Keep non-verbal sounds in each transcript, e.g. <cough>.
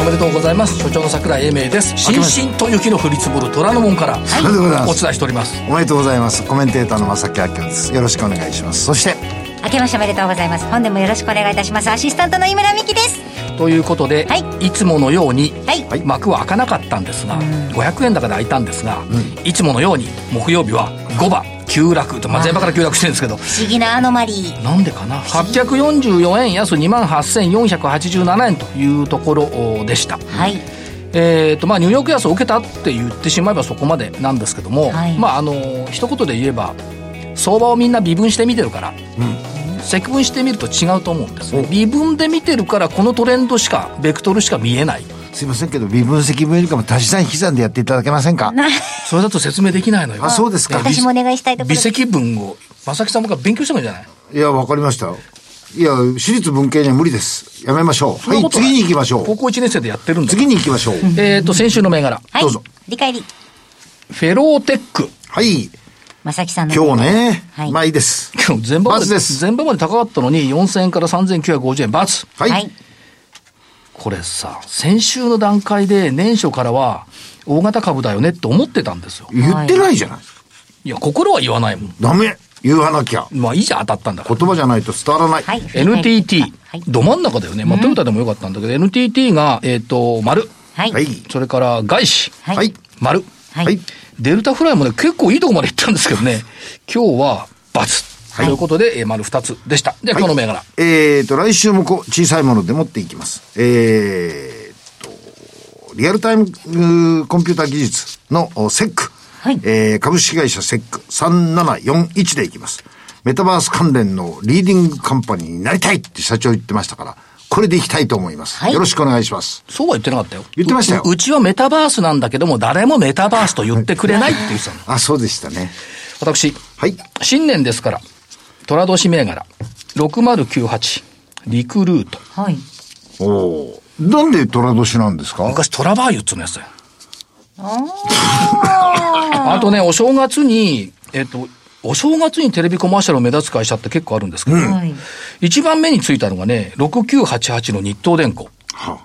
おめでとうございます。所長の桜井英明です。新進と雪の降り積もる虎ノ門から、はい、お伝えしております。おめでとうございます。コメンテーターの正木明です。よろしくお願いします。そして明けましておめでとうございます。本年もよろしくお願いいたします。アシスタントの井村美希です。ということで、はい、いつものように、はい、幕は開かなかったんですが、うん、500円高で開いたんですが、うん、いつものように木曜日は5番急落と、まあ、前場から急落してるんですけど。不思議なアノマリー。なんでかな？844円安2万8487円というところでした。はい。えーとまあ、ニューヨーク安を受けたって言ってしまえばそこまでなんですけども、はい、まああの一言で言えば相場をみんな微分して見てるから、うん、積分してみると違うと思うんです微分で見てるからこのトレンドしかベクトルしか見えないすいませんけど、微分積分よりかも足し算引き算でやっていただけませんか？それだと説明できないのよ。あ、そうですか。私もお願いしたいと微積分を、正木さんも勉強したんじゃない？いや、わかりました。いや、私立文系には無理です。やめましょう。はい、次に行きましょう。高校1年生でやってるんで。次に行きましょう。えっと、先週の銘柄。はい、どうぞ。理解理。フェローテック。はい。正木さんの。今日ね。はい。まあいいです。今日全場まで。です。全場まで高かったのに、4000円から3950円、×。はい。はいこれさ、先週の段階で年初からは大型株だよねって思ってたんですよ。言ってないじゃない。いや、心は言わないもん。ダメ言わなきゃ。まあいいじゃん、当たったんだから。言葉じゃないと伝わらない。はい、NTT、はい、ど真ん中だよね。まあ、トヨタでもよかったんだけど、NTT が、えっ、ー、と、丸。はい。それから、外資。はい。丸。はい。デルタフライもね、結構いいとこまで行ったんですけどね、<laughs> 今日は、×。はい、ということで、えー、丸二つでした。では、今日の銘柄。えーと、来週もこ小さいもので持っていきます。えーと、リアルタイムコンピューター技術のセック。はい。えー、株式会社セック3741でいきます。メタバース関連のリーディングカンパニーになりたいって社長言ってましたから、これでいきたいと思います。はい、よろしくお願いします。そうは言ってなかったよ。言ってましたよう。うちはメタバースなんだけども、誰もメタバースと言ってくれないって言ってたの。<laughs> あ、そうでしたね。私。はい。新年ですから、虎年銘柄、6098、リクルート。はい。おお。なんで虎年なんですか？昔トラバーユっつうのやつだよ。<laughs> あとね、お正月に、えっと、お正月にテレビコマーシャルを目立つ会社って結構あるんですけど、うん、一番目についたのがね、6988の日東電工。はあ、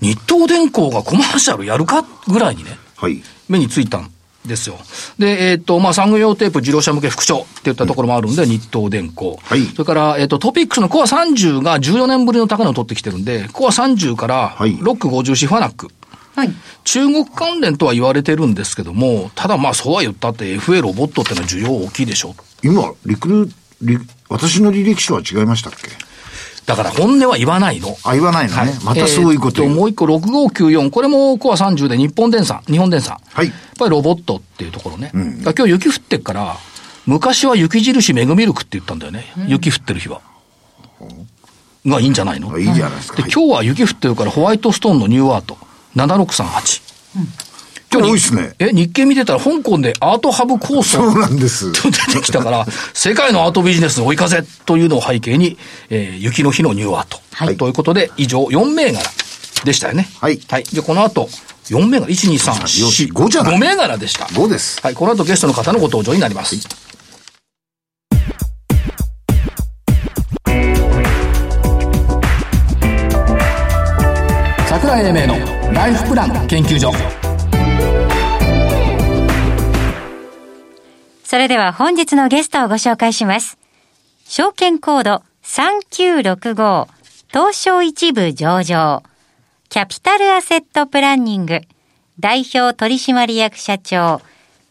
日東電工がコマーシャルやるかぐらいにね、はい、目についたんですよ。で、えっ、ー、と、まあ、産業用テープ自動車向け副賞っていったところもあるんで、うん、日東電工。はい。それから、えっ、ー、と、トピックスのコア30が14年ぶりの高値を取ってきてるんで、コア30から、ロック50ファナック。はい。中国関連とは言われてるんですけども、ただまあ、そうは言ったって FA ロボットってのは需要大きいでしょ。今、リクル、リ私の履歴書は違いましたっけ？だから本音は言わないの。あ、言わないのね。はい、またそういうことえー、もう一個6594。これもコア30で日本電産、日本電産。はい。やっぱりロボットっていうところね。うん、今日雪降ってっから、昔は雪印メグミルクって言ったんだよね。うん、雪降ってる日は。がいいんじゃないの？いいじゃないですか。で、今日は雪降ってるからホワイトストーンのニューアート。7638。うん今日多いっすね。え、日経見てたら香港でアートハブ構想。そうなんです。<laughs> と出てきたから、世界のアートビジネス追い風というのを背景に、えー、雪の日のニューアート。はい。ということで、以上4銘柄でしたよね。はい。はい。で、この後、4銘柄、1、2、3、4、5じゃない ?5 銘柄でした。5です。はい。この後ゲストの方のご登場になります。はい桜井英明のライフプラン研究所それでは本日のゲストをご紹介します。証券コード3965東証一部上場キャピタルアセットプランニング代表取締役社長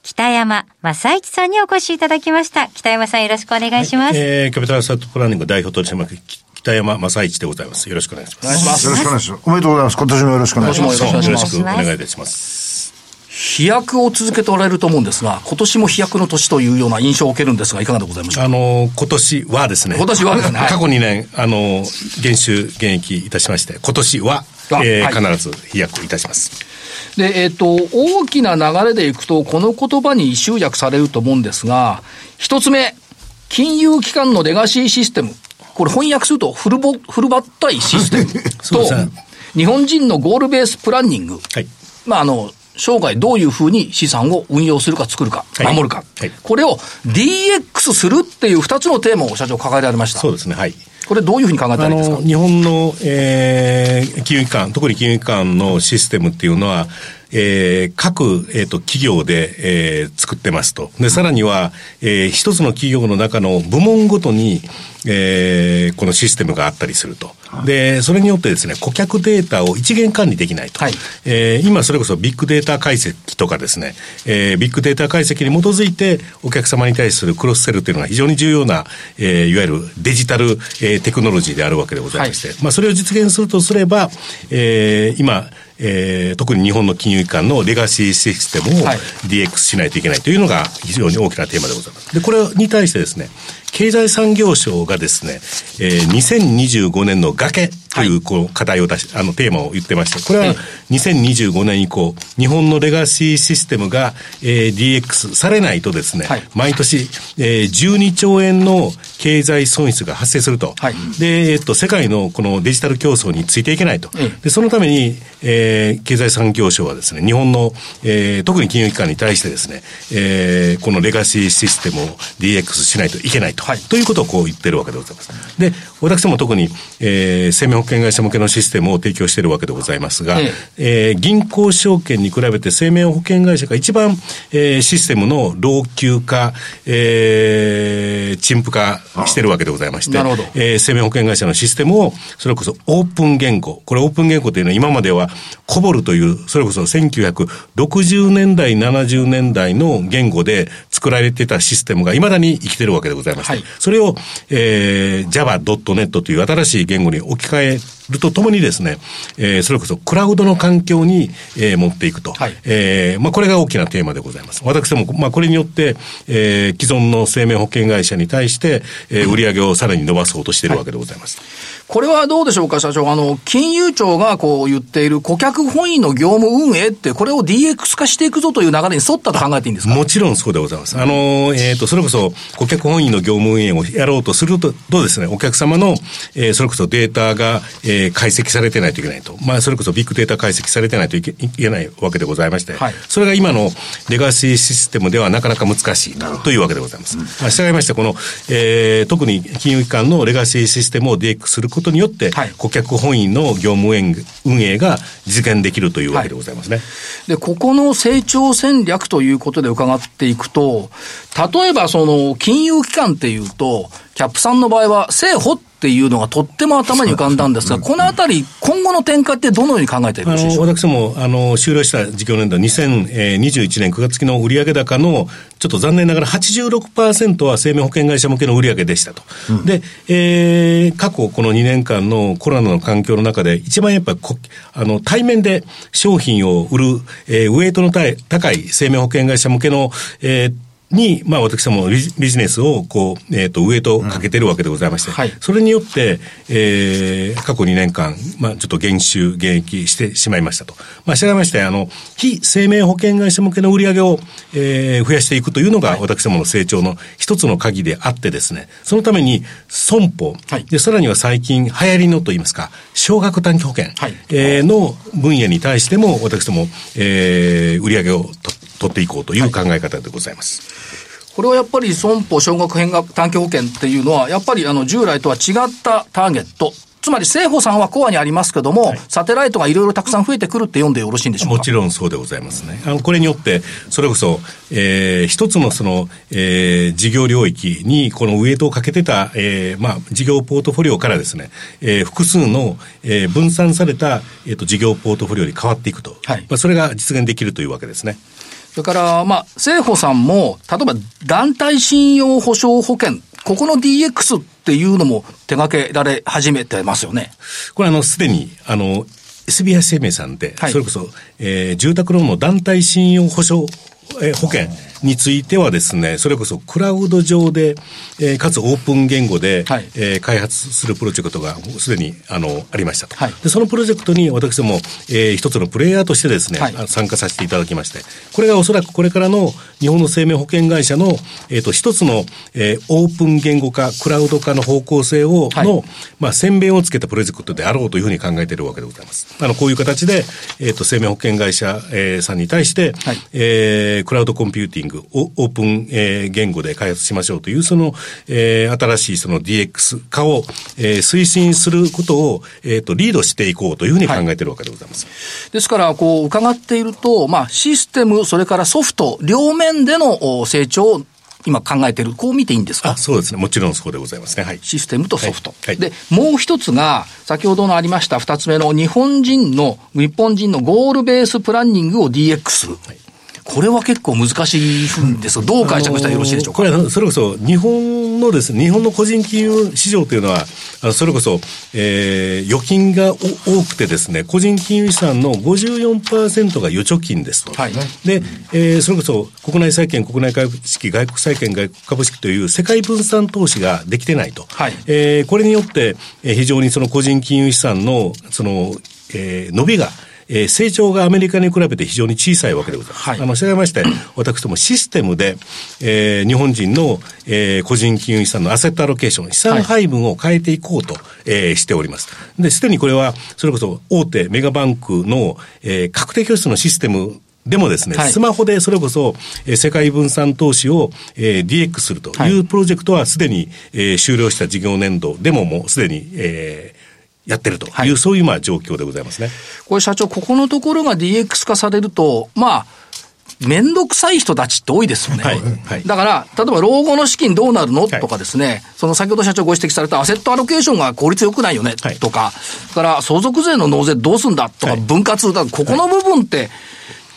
北山正一さんにお越しいただきました。北山さんよろしくお願いします。はい、えー、キャピタルアセットプランニング代表取締役北山正一でございます。よろしくお願いします。お願いします。よろしくお願いします。おめでとうございます。今年もよろしくお願いします。よろしくお願いいたします。飛躍を続けておられると思うんですが、今年も飛躍の年というような印象を受けるんですが、いかがでございましょうあの、今年はですね。今年はですね。過去2年、あの、減収減益いたしまして、今年は、えー、はい、必ず飛躍いたします。で、えっ、ー、と、大きな流れでいくと、この言葉に集約されると思うんですが、一つ目、金融機関のレガシーシステム、これ翻訳するとフルボ、フルバッタイシステム <laughs> と、日本人のゴールベースプランニング。はい、まあ、あの、生涯どういうふうに資産を運用するか作るか、守るか。はい、これを DX するっていう二つのテーマを社長抱えられました。そうですね。はい。これどういうふうに考えたらいいですか？日本の、えー、金融機関、特に金融機関のシステムっていうのは、えー、各、えっ、ー、と、企業で、えー、作ってますと。で、さらには、えー、一つの企業の中の部門ごとに、えー、このシステムがあったりすると。で、それによってですね、顧客データを一元管理できないと。はい、えー、今それこそビッグデータ解析とかですね、えー、ビッグデータ解析に基づいてお客様に対するクロスセルというのが非常に重要な、えー、いわゆるデジタル、えー、テクノロジーであるわけでございまして、はい、まあそれを実現するとすれば、えー、今、えー、特に日本の金融機関のレガシーシステムを DX しないといけないというのが非常に大きなテーマでございます。で、これに対してですね、経済産業省がですね、えー、2025年の崖というこう課題を出し、あのテーマを言ってまして、これは2025年以降、日本のレガシーシステムが、えー、DX されないとですね、はい、毎年、えー、12兆円の経済損失が発生すると。はい、で、えっと、世界のこのデジタル競争についていけないと。で、そのために、えー、経済産業省はですね、日本の、えー、特に金融機関に対してですね、えー、このレガシーシステムを DX しないといけないと。はい、ということをこう言ってるわけでございます。で、私も特に、えー、生命保険会社向けのシステムを提供しているわけでございますが、ええ。えー、銀行証券に比べて生命保険会社が一番、えー、システムの老朽化、えー、陳腐化してるわけでございまして、えー、生命保険会社のシステムを、それこそオープン言語、これオープン言語というのは今まではコボルという、それこそ1960年代、70年代の言語で作られてたシステムが未だに生きてるわけでございまして、はい、それを、えー、Java.net という新しい言語に置き換えるとともにですね、えー、それこそクラウドの環境に、えー、持っていくと。はい、えー、まあ、これが大きなテーマでございます。私ども、まあ、これによって、えー、既存の生命保険会社に対して、えー、売り上げをさらに伸ばそうとしているわけでございます。はいこれはどうでしょうか、社長？あの、金融庁がこう言っている顧客本位の業務運営って、これを DX 化していくぞという流れに沿ったと考えていいんですか？もちろんそうでございます。あの、えっ、ー、と、それこそ顧客本位の業務運営をやろうとすると、どうですね、お客様の、えー、それこそデータが、えー、解析されてないといけないと。まあ、それこそビッグデータ解析されてないといけないわけでございまして、はい、それが今のレガシーシステムではなかなか難しいというわけでございます。まあ、従いまして、この、えー、特に金融機関のレガシーシステムを DX することによって、はい顧客本位の業務運営が実現できるというわけでございますね。はい、で、ここの成長戦略ということで伺っていくと、例えばその金融機関っていうと、キャップさんの場合は、政保っていうのがとっても頭に浮かんだんですが、このあたり、今後の展開ってどのように考えているんでしょう私もあの終了した事業年度、2021年9月期の売上高の、ちょっと残念ながら86%は生命保険会社向けの売上でしたと。うん、で、えー、過去この2年間のコロナの環境の中で、一番やっぱりあの対面で商品を売る、えー、ウェイトの高い生命保険会社向けの、えーに、まあ私どもビジネスをこう、えっ、ー、と、ウエイトかけてるわけでございまして、うん。はい、それによって、えー、過去2年間、まあちょっと減収、減益してしまいましたと。まあ従いまして、あの、非生命保険会社向けの売り上げを、えー、増やしていくというのが、私どもの成長の一つの鍵であってですね、そのために損保、はい、で、さらには最近流行りのといいますか、少額短期保険、はい、えー、の分野に対しても、私ども、えー、売り上げを取っていこうという考え方でございます。これはやっぱり損保少額変額短期保険っていうのは、やっぱりあの従来とは違ったターゲット。つまり政府さんはコアにありますけども、はい、サテライトがいろいろたくさん増えてくるって読んでよろしいんでしょうか？もちろんそうでございますね。あの、これによって、それこそ、えー、一つのその、えー、事業領域にこのウエイトをかけてた、えー、まあ、事業ポートフォリオからですね、えー、複数の、えー、分散された、えっ、ー、と、事業ポートフォリオに変わっていくと。はい。まあ、それが実現できるというわけですね。それから、まあ、政府さんも、例えば団体信用保証保険、ここの DX っていうのも手掛けられ始めてますよね。これあの、すでに、あの、SBI 生命さんで、はい、それこそ、えー、住宅ローンの団体信用保証、えー、保険、についてはですね、それこそクラウド上で、えー、かつオープン言語で、はい、えー、開発するプロジェクトがすでにあのありましたと、はい、で。そのプロジェクトに私ども、えー、一つのプレイヤーとしてですね、はい、参加させていただきまして、これがおそらくこれからの日本の生命保険会社の、えーと、一つの、えー、オープン言語化、クラウド化の方向性を、はい、の、まあ、宣伝をつけたプロジェクトであろうというふうに考えているわけでございます。あの、こういう形で、えっ、ー、と、生命保険会社、えー、さんに対して、はい、えー、クラウドコンピューティング、オープン、えー、言語で開発しましょうという、その、えー、新しいその DX 化を、えー、推進することを、えっ、ー、と、リードしていこうというふうに考えているわけでございます。はい、ですから、こう、伺っていると、まあ、システム、それからソフト、両面での成長を今考えてる、こう見ていいんですか？そうですね。もちろんそうでございますね。はい。システムとソフト。はい、で、もう一つが、先ほどのありました二つ目の日本人の、日本人のゴールベースプランニングを DX。はいこれは結構難しいんですどう解釈したらよろしいでしょうか？これは、それこそ、日本のですね、日本の個人金融市場というのは、あのそれこそ、えー、預金が多くてですね、個人金融資産の54%が預貯金ですと。はい、で、えー、それこそ、国内債券、国内株式、外国債券、外国株式という世界分散投資ができてないと。はい、えー、これによって、えー、非常にその個人金融資産の、その、えー、伸びが、えー、成長がアメリカに比べて非常に小さいわけでございます。はい、あの、従いまして、私どもシステムで、えー、日本人の、えー、個人金融資産のアセットアロケーション、資産配分を変えていこうと、えー、しております。で、すでにこれは、それこそ大手メガバンクの、えー、確定拠出のシステムでもですね、はい、スマホでそれこそ、えー、世界分散投資を、えー、DX するというプロジェクトはすでに、えー、終了した事業年度でももうすでに、えー、やってるとい。う、はい、そういうまあ状況でございますね。これ社長、ここのところが DX 化されると、まあ、めんどくさい人たちって多いですよね。はいはい、だから、例えば老後の資金どうなるの、とかですね、その先ほど社長ご指摘されたアセットアロケーションが効率よくないよね、とか、それから相続税の納税どうすんだ？とか、分割だ、ここの部分って、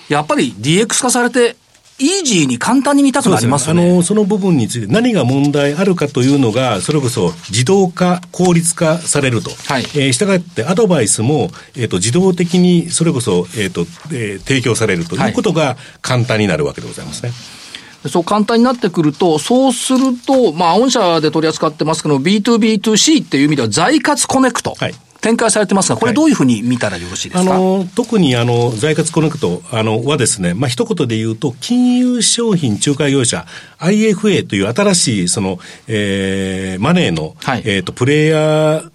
やっぱり DX 化されてイージーに簡単に見たくなりますよね。あの、その部分について何が問題あるかというのが、それこそ自動化、効率化されると。はい。えー、したがってアドバイスも、えっ、ー、と、自動的にそれこそ、えっ、ー、と、えー、提供されるということが簡単になるわけでございますね。はいそう簡単になってくると、そうすると、まあ、御社で取り扱ってますけど、B2B2C っていう意味では、財活コネクト。はい。展開されてますが、これどういうふうに見たらよろしいですか、はい、あの特にあの財活コネクトあのはですね、まあ一言で言うと、金融商品仲介業者、IFA という新しいその、えー、マネーの、はい、えっ、ー、と、プレイヤー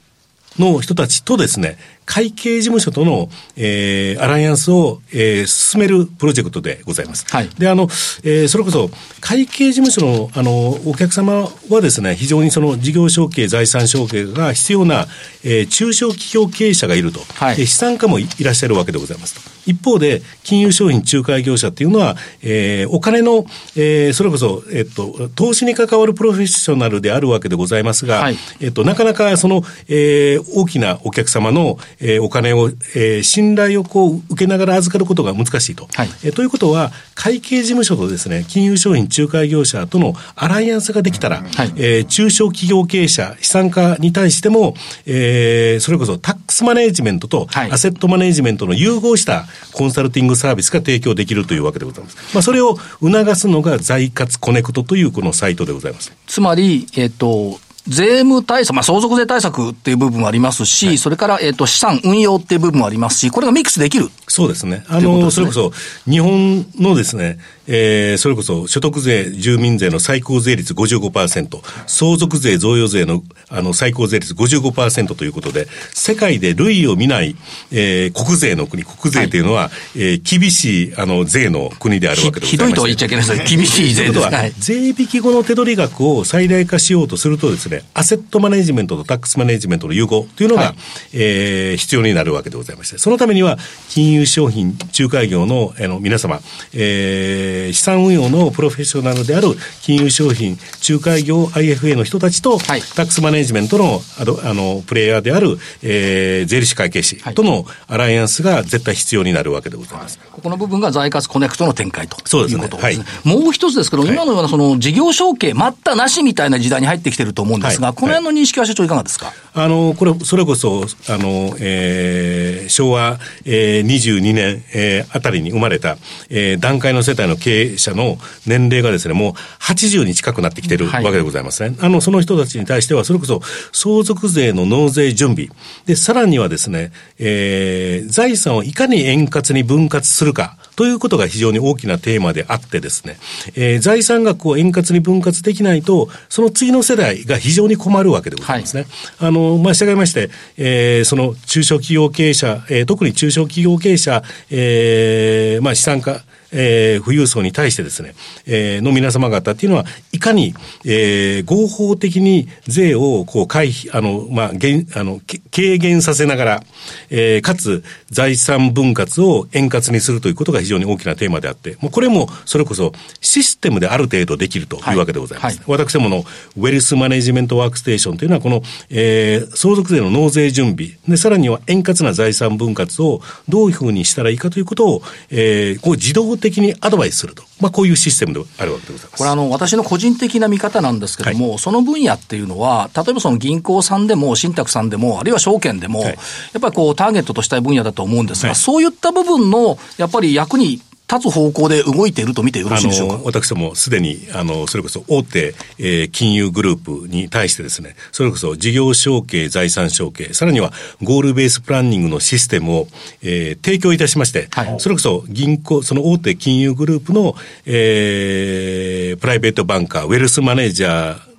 の人たちとですね、会計事務所との、えー、アライアンスを、えー、進めるプロジェクトでございます。はい、で、あの、えー、それこそ、会計事務所の、あの、お客様はですね、非常にその事業承継、財産承継が必要な、えー、中小企業経営者がいると、はい、資産家もいらっしゃるわけでございますと。一方で、金融商品仲介業者っていうのは、えー、お金の、えー、それこそ、えっと、投資に関わるプロフェッショナルであるわけでございますが、はい、えっと、なかなかその、えー、大きなお客様の、えー、お金を、えー、信頼をこう受けながら預かることが難しいと。はい、えー、ということは、会計事務所とですね、金融商品仲介業者とのアライアンスができたら、はい、えー、中小企業経営者、資産家に対しても、えー、それこそタックスマネージメントとアセットマネージメントの融合したコンサルティングサービスが提供できるというわけでございます。まあ、それを促すのが財活コネクトというこのサイトでございます。つまり、えっ、ー、と、税務対策、まあ、相続税対策っていう部分もありますし、はい、それから、えっ、ー、と、資産運用っていう部分もありますし、これがミックスできる。そうですね。あの、ね、それこそ、日本のですね、えー、それこそ所得税、住民税の最高税率55%、相続税、贈与税のあの最高税率55%ということで、世界で類を見ない、えー、国税の国、国税というのは、はい、えー、厳しいあの税の国であるわけでございます。ひどいとは言っちゃいけないです厳しい税です。<laughs> は税引き後の手取り額を最大化しようとするとですね、アセットマネジメントとタックスマネジメントの融合というのが、はい、えー、必要になるわけでございまして、そのためには、金融商品仲介業のあの皆様、えーえー、資産運用のプロフェッショナルである金融商品仲介業 IFA の人たちと、はい、タックスマネジメントのあのあのプレイヤーである、えー、税理士会計士とのアライアンスが絶対必要になるわけでございます。はい、ここの部分が財活コネクトの展開とそうですね。いうことですね。はい、もう一つですけど、今のようなその事業承継待ったなしみたいな時代に入ってきてると思うんですが、この辺の認識は社長いかがですか？あの、これ、それこそ、あの、えー、昭和、えー、22年、えー、あたりに生まれた、えー、段階の世帯の経経営者の年齢がですね、もう80に近くなってきてるわけでございますね。はい、あの、その人たちに対しては、それこそ相続税の納税準備。で、さらにはですね、えー、財産をいかに円滑に分割するか。ということが非常に大きなテーマであってですね、えー、財産額を円滑に分割できないと、その次の世代が非常に困るわけでございますね。はい、あの、まあ、従いまして、えー、その中小企業経営者、えー、特に中小企業経営者、えー、まあ、資産家、えー、富裕層に対してですね、えー、の皆様方っていうのは、いかに、えー、合法的に税をこう回避、あの、まあ、減、あの、軽減させながら、えー、かつ財産分割を円滑にするということが非常に大きなテーマであって、もうこれもそれこそシステムである程度できるというわけでございます。はいはい、私どものWealth Management Workstation というのは、この、えー、相続税の納税準備、で、さらには円滑な財産分割をどういうふうにしたらいいかということを、えー、こう自動的にアドバイスすると。まあ、こういうシステムであるわけでございます。これあの、私の個人的な見方なんですけども、はい、その分野っていうのは、例えばその銀行さんでも、信託さんでも、あるいは証券でも、はい、やっぱりこう、ターゲットとしたい分野だと思うんですが、はい、そういった部分の、やっぱり役に立つ方向で動いていると見てよろしいでしょうか？私どもすでに、あの、それこそ大手、えー、金融グループに対してですね、それこそ事業承継、財産承継、さらにはゴールベースプランニングのシステムを、えー、提供いたしまして、はい、それこそ銀行、その大手金融グループの、えー、プライベートバンカー、ウェルスマネージャー、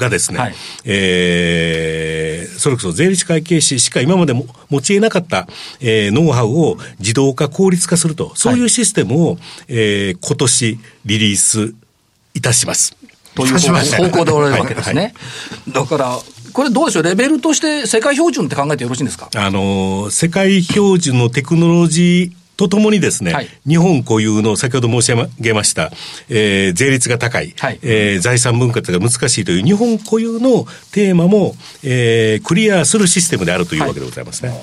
がですね、はい、えー、それこそ税理士会計士しか今までも持ち得なかった、えー、ノウハウを自動化、効率化すると、そういうシステムを、はい、えー、今年リリースいたします。という方向でおられるわけですね。はい、だから、これどうでしょう、レベルとして世界標準って考えてよろしいんですか？あの、世界標準のテクノロジーとともにですね、はい、日本固有の先ほど申し上げました、えー、税率が高い、はい、えー、財産分割が難しいという日本固有のテーマも、えー、クリアするシステムであるというわけでございますね。はい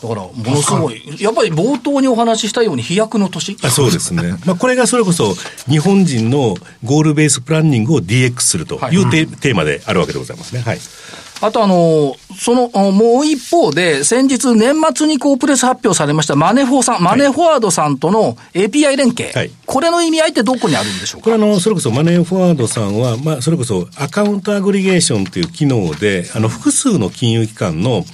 だから、ものすごい、やっぱり冒頭にお話ししたように飛躍の年？あそうですね。<laughs> まあ、これがそれこそ、日本人のゴールベースプランニングを DX するというテ,、ーマであるわけでございますね。はい。あとあの、その、もう一方で、先日年末にこうプレス発表されましたマネフォーさん、マネフォワードさんとの API 連携。はい、これの意味合いってどこにあるんでしょうか？これあの、それこそマネフォワードさんは、まあ、それこそアカウントアグリゲーションという機能で、あの、複数の金融機関の、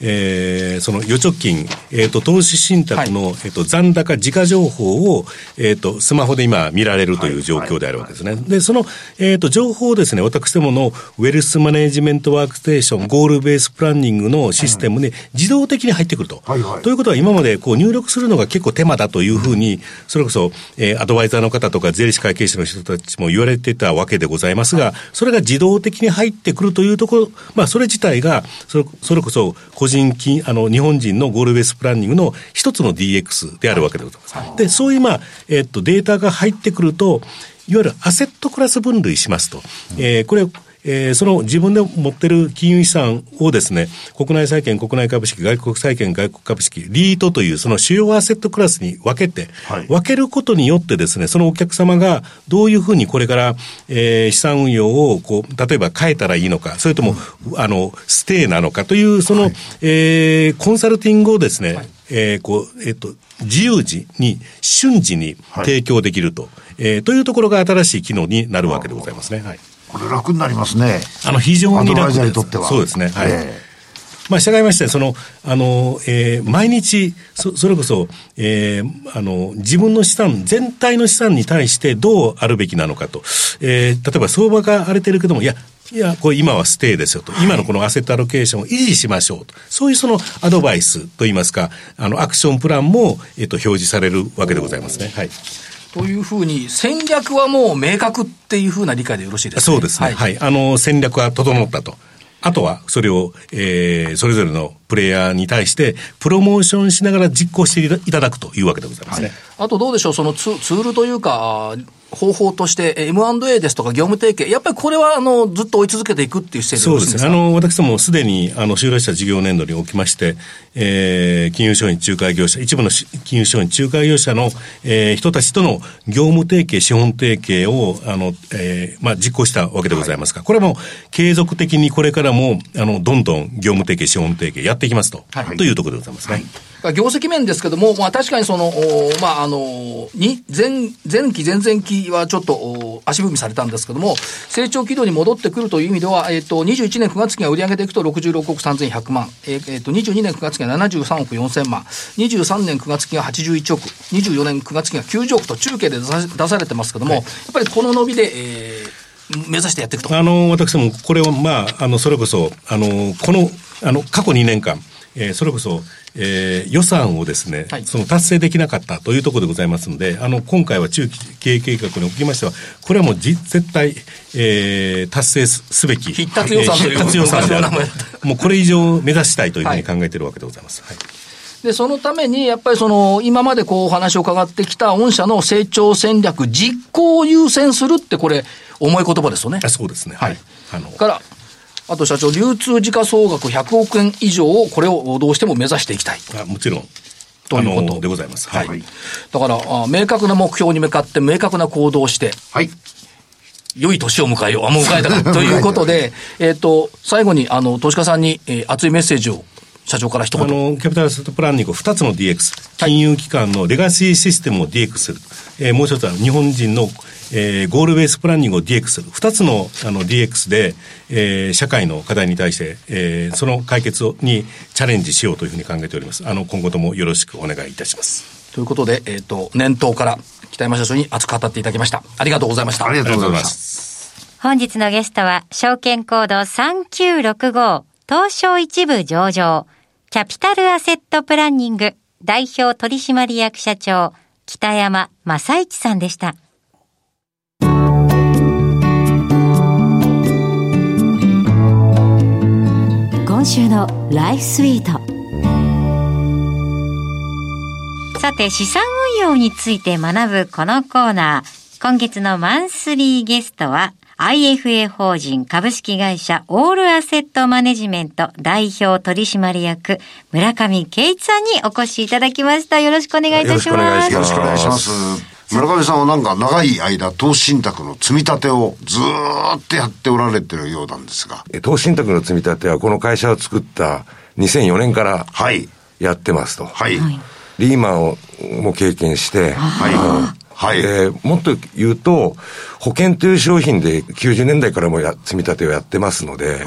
えー、その預貯金、えっ、ー、と、投資信託の、はい、えっ、と、残高時価情報を、えっ、ー、と、スマホで今見られるという状況であるわけですね。はい。はい、で、その、えっ、と、情報をですね、私どもの Wealth Management Workstation、Goal Based Planning のシステムで自動的に入ってくると。はいはい、ということは、今までこう入力するのが結構手間だというふうに、それこそ、えー、アドバイザーの方とか税理士会計士の人たちも言われてたわけでございますが、それが自動的に入ってくるというところ、まあ、それ自体が、それそれこそ個人金、あの、日本人のゴールベースプランニングの一つの DX であるわけでございます。で、そういう、まあ、えっと、データが入ってくると、いわゆるアセットクラス分類しますと。えー、これ、えー、その自分で持ってる金融資産をですね、国内債券、国内株式、外国債券、外国株式、リートというその主要アセットクラスに分けて、はい、分けることによってですね、そのお客様がどういうふうにこれから、えー、資産運用をこう、例えば変えたらいいのか、それとも、うん、あの、ステイなのかという、その、はい、えー、コンサルティングをですね、はい、えー、こう、えっ、ー、と、自由時に、瞬時に提供できると、はい、えー、というところが新しい機能になるわけでございますね。はい。これ楽になりますね。あの、非常に楽にとっては。そうですね。はい。えーまあ、従いまして、その、あの、えー、毎日、そ、それこそ、えー、あの、自分の資産、全体の資産に対してどうあるべきなのかと。えー、例えば相場が荒れてるけども、いや、いや、これ今はステイですよと。今のこのアセットアロケーションを維持しましょうと。そういうそのアドバイスといいますか、あの、アクションプランも、えっ、と、表示されるわけでございますね。はい。というふうに、戦略はもう明確っていうふうな理解でよろしいですか、ね、そうですね。はい、はい。あの、戦略は整ったと。あとは、それを、えー、それぞれのプレイヤーに対して、プロモーションしながら実行していただくというわけでございますね。はい、あとどうでしょう、そのツツールというか、方法として、M&A ですとか業務提携、やっぱりこれはあのずっと追い続けていくっていう姿勢でそうですね。あの、私どもすでにあの終了した事業年度におきまして、えー、金融商品仲介業者、一部の金融商品仲介業者の、えー、人たちとの業務提携、資本提携を、あの、えー、まあ、実行したわけでございますが、はい、これも継続的にこれからも、あの、どんどん業務提携、資本提携やっていきますと、はい、というところでございますね。はい。業績面ですけども、まあ確かにその、まああの、の、に、前、前期、前々期はちょっと足踏みされたんですけども、成長軌道に戻ってくるという意味では、えっ、ー、と、21年9月期が売上でいくと66億3100万、えっ、ー、えー、と、22年9月期が73億4000万、23年9月期が81億、24年9月期が90億と中継で出されてますけども、はい、やっぱりこの伸びで、えー、目指してやっていくと。あの、私もこれは、まあ、あの、それこそ、あの、この、あの、過去2年間、えー、それこそ、えー、予算をですね、はい、その達成できなかったというところでございますので、あの、今回は中期経営計画におきましては、これはもうじ絶対、えー、達成すべき。必達予算という、必達予算である。もうこれ以上目指したいというふうに考えているわけでございます。はいで、そのために、やっぱりその、今までこうお話を伺ってきた御社の成長戦略、実行を優先するって、これ、重い言葉ですよね。そうですね。はい。あの、から、あと社長、流通時価総額100億円以上を、これをどうしても目指していきたい。あもちろん。ということでございます。はい。はい、だからあ、明確な目標に向かって明確な行動をして、はい。良い年を迎えよう。あ、もう迎えたか。ということで、えっ、と、最後に、あの、投資家さんに、えー、熱いメッセージを社長から一言。あの、キャピタルセットプランニング2つの DX、金融機関のレガシーシステムを DX する。えー、もう一つは日本人のえー、ゴールベースプランニングを DX する。二つのあの DX で、えー、社会の課題に対して、えー、その解決にチャレンジしようというふうに考えております。あの、今後ともよろしくお願いいたします。ということで、えっ、ー、と、年頭から北山社長に熱く語っていただきました。ありがとうございました。ありがとうございます。本日のゲストは、証券コード3965、東証一部上場、キャピタルアセットプランニング。代表取締役社長、北山正一さんでした。今週のライフスイート。さて資産運用について学ぶこのコーナー。今月のマンスリーゲストは IFA 法人株式会社オールアセットマネジメント代表取締役村上圭一さんにお越しいただきました。よろしくお願いいたします。よろしくお願いします。村上さんはなんか長い間、投資信託の積み立てをずーっとやっておられてるようなんですが。投資信託の積み立てはこの会社を作った2004年からやってますと。はい。リーマンをも経験して、はい。はい。えー、もっと言うと、保険という商品で90年代からもや積み立てをやってますので、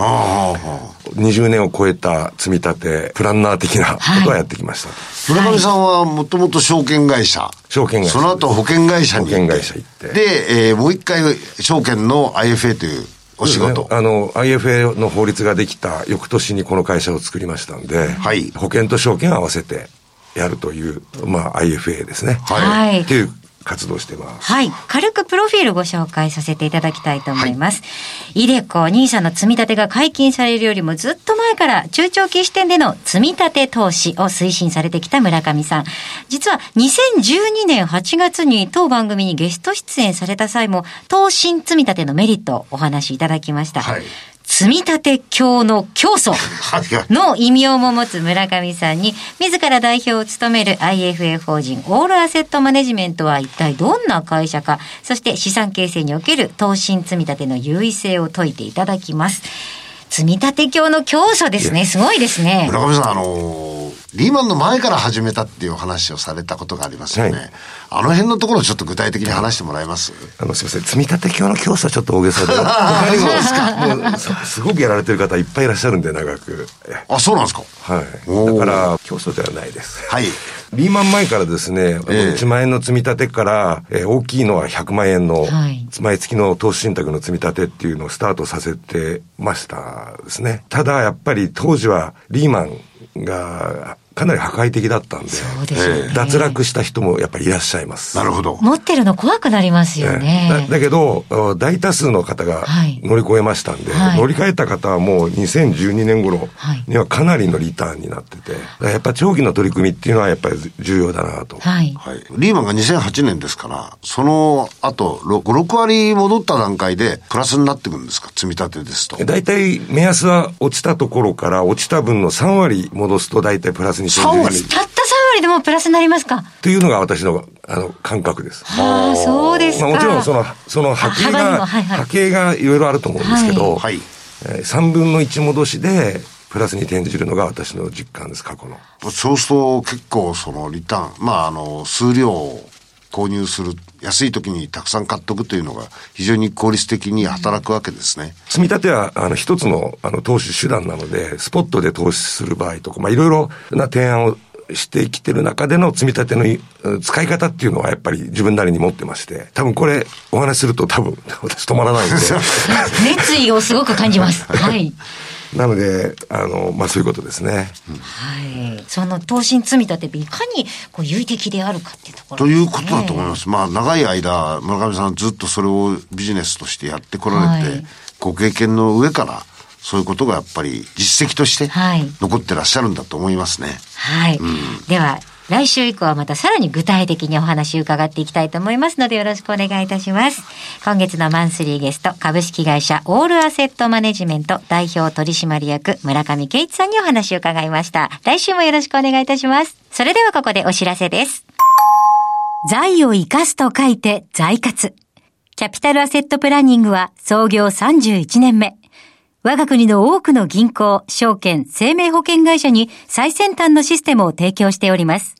20年を超えた積み立て、プランナー的なことはやってきました。はい、村上さんはもともと証券会社。証券会社。その後保険会社に保険会社行って。で、えー、もう一回証券の IFA というお仕事、ね、あの、IFA の法律ができた翌年にこの会社を作りましたんで、はい、保険と証券を合わせてやるという、まあ IFA ですね。はい。っていう活動してます。はい。軽くプロフィールご紹介させていただきたいと思います。はい、イデコ、ニーサの積み立てが解禁されるよりもずっと前から中長期視点での積み立て投資を推進されてきた村上さん。実は2012年8月に当番組にゲスト出演された際も、投信積み立てのメリットをお話しいただきました。はい積み立て教の教祖の異名も持つ村上さんに、自ら代表を務める IFA 法人オールアセットマネジメントは一体どんな会社か、そして資産形成における投資積み立ての優位性を説いていただきます。積み立て教の教祖ですね。すごいですね。村上さん、あのー、リーマンの前から始めたっていう話をされたことがありますよね。はいあの辺のところちょっと具体的に話してもらえます？あの、すみません。積み立て教の教祖はちょっと大げさで。他にも、すごくやられてる方いっぱいいらっしゃるんで、長く。あ、そうなんですかはい。だから、教祖ではないです。はい。リーマン前からですね、えー、1万円の積み立てから、えー、大きいのは100万円の、毎月の投資信託の積み立てっていうのをスタートさせてましたですね。ただ、やっぱり当時はリーマンがかなり破壊的だったんで、ですね、脱落した人もやっぱりいらっしゃいます。なるほど。持ってるの怖くなりますよね。だだけど、大多数の方が乗り越えましたんで、はい、乗り換えた方はもう2012年頃にはかなりのリターンになってて、やっぱ長期の取り組みっていうのはやっぱり重要だなと。はい。はい、リーマンが2008年ですから、その後、5、6割戻った段階でプラスになってくるんですか？積み立てですと。大体目安は落ちたところから落ちた分の3割戻すと大体プラスに3割たった3割でもプラスになりますか？というのが私のあの感覚です。ああ、そうですか。まあ、もちろんその、その波形が、はいはい、波形がいろいろあると思うんですけど、はい、えー、3分の1戻しで、プラスに転じるのが私の実感です、過去の。そうすると結構そのリターン、まああの、数量購入する、安い時にたくさん買っとくというのが非常に効率的に働くわけですね。積み立ては、あの、一つの、あの、投資手段なので、スポットで投資する場合とか、まあ、いろいろな提案をしてきてる中での積み立ての使い方っていうのはやっぱり自分なりに持ってまして、多分これお話しすると多分 <laughs> 私止まらないんで。熱意をすごく感じます。はい。なので、あの、まあ、そういうことですね。はい。その投資積み立ていかにこう有益であるかっていうところ、ね、ということだと思います。まあ、長い間、村上さんずっとそれをビジネスとしてやってこられて、はい、ご経験の上から、そういうことがやっぱり実績として残ってらっしゃるんだと思いますね。はい。うん、では、来週以降はまたさらに具体的にお話伺っていきたいと思いますのでよろしくお願いいたします。今月のマンスリーゲスト、株式会社オールアセットマネジメント代表取締役村上圭一さんにお話を伺いました。来週もよろしくお願いいたします。それではここでお知らせです。財を生かすと書いて財活。キャピタルアセットプランニングは創業31年目。我が国の多くの銀行、証券、生命保険会社に最先端のシステムを提供しております。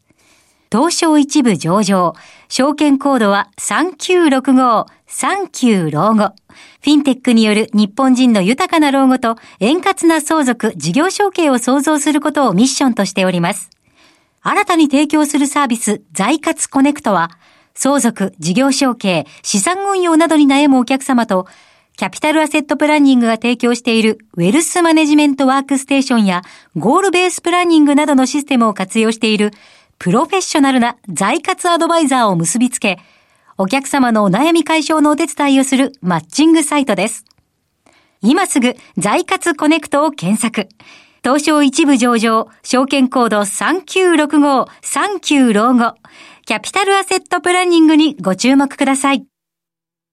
東証一部上場、証券コードは3965、39老後。フィンテックによる日本人の豊かな老後と円滑な相続、事業承継を創造することをミッションとしております。新たに提供するサービス、財活コネクトは、相続、事業承継、資産運用などに悩むお客様と、キャピタルアセットプランニングが提供している Wealth Management Workstation や Goal Based Planning などのシステムを活用しているプロフェッショナルな財活アドバイザーを結びつけ、お客様のお悩み解消のお手伝いをするマッチングサイトです。今すぐ財活コネクトを検索。東証一部上場、証券コード3965、39老後、キャピタルアセットプランニングにご注目ください。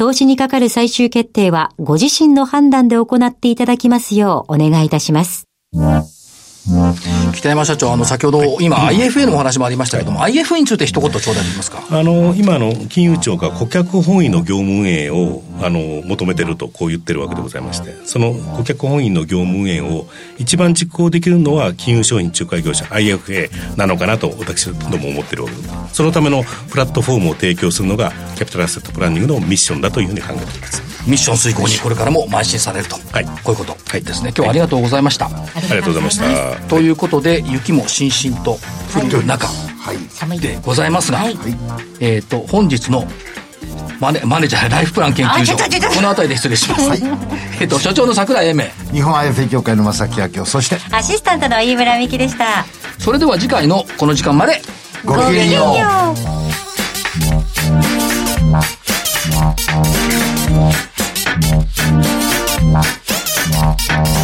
投資にかかる最終決定はご自身の判断で行っていただきますようお願いいたします。北山社長、あの、先ほど、今、IFA のお話もありましたけども、IFA について一言頂戴できますか？あの、今の金融庁が顧客本位の業務運営を、あの、求めてると、こう言ってるわけでございまして、その顧客本位の業務運営を一番実行できるのは、金融商品仲介業者 IFA なのかなと、私ども思ってるわけです。そのためのプラットフォームを提供するのが、キャピタルアセットプランニングのミッションだというふうに考えています。ミッション遂行にこれからも邁進されると。はい。こういうこと。はい。ですね。今日はありがとうございました。ありがとうございました。ということで雪もしんしんと降る中でございますが、はい、えっ、ー、と本日のマネマネージャーライフプラン研究所この辺りで失礼します、はい、えっと所長の桜井英明日本 IFA 協会の正木明夫そしてアシスタントの飯村美樹でしたそれでは次回のこの時間までごきげんよう Thanks.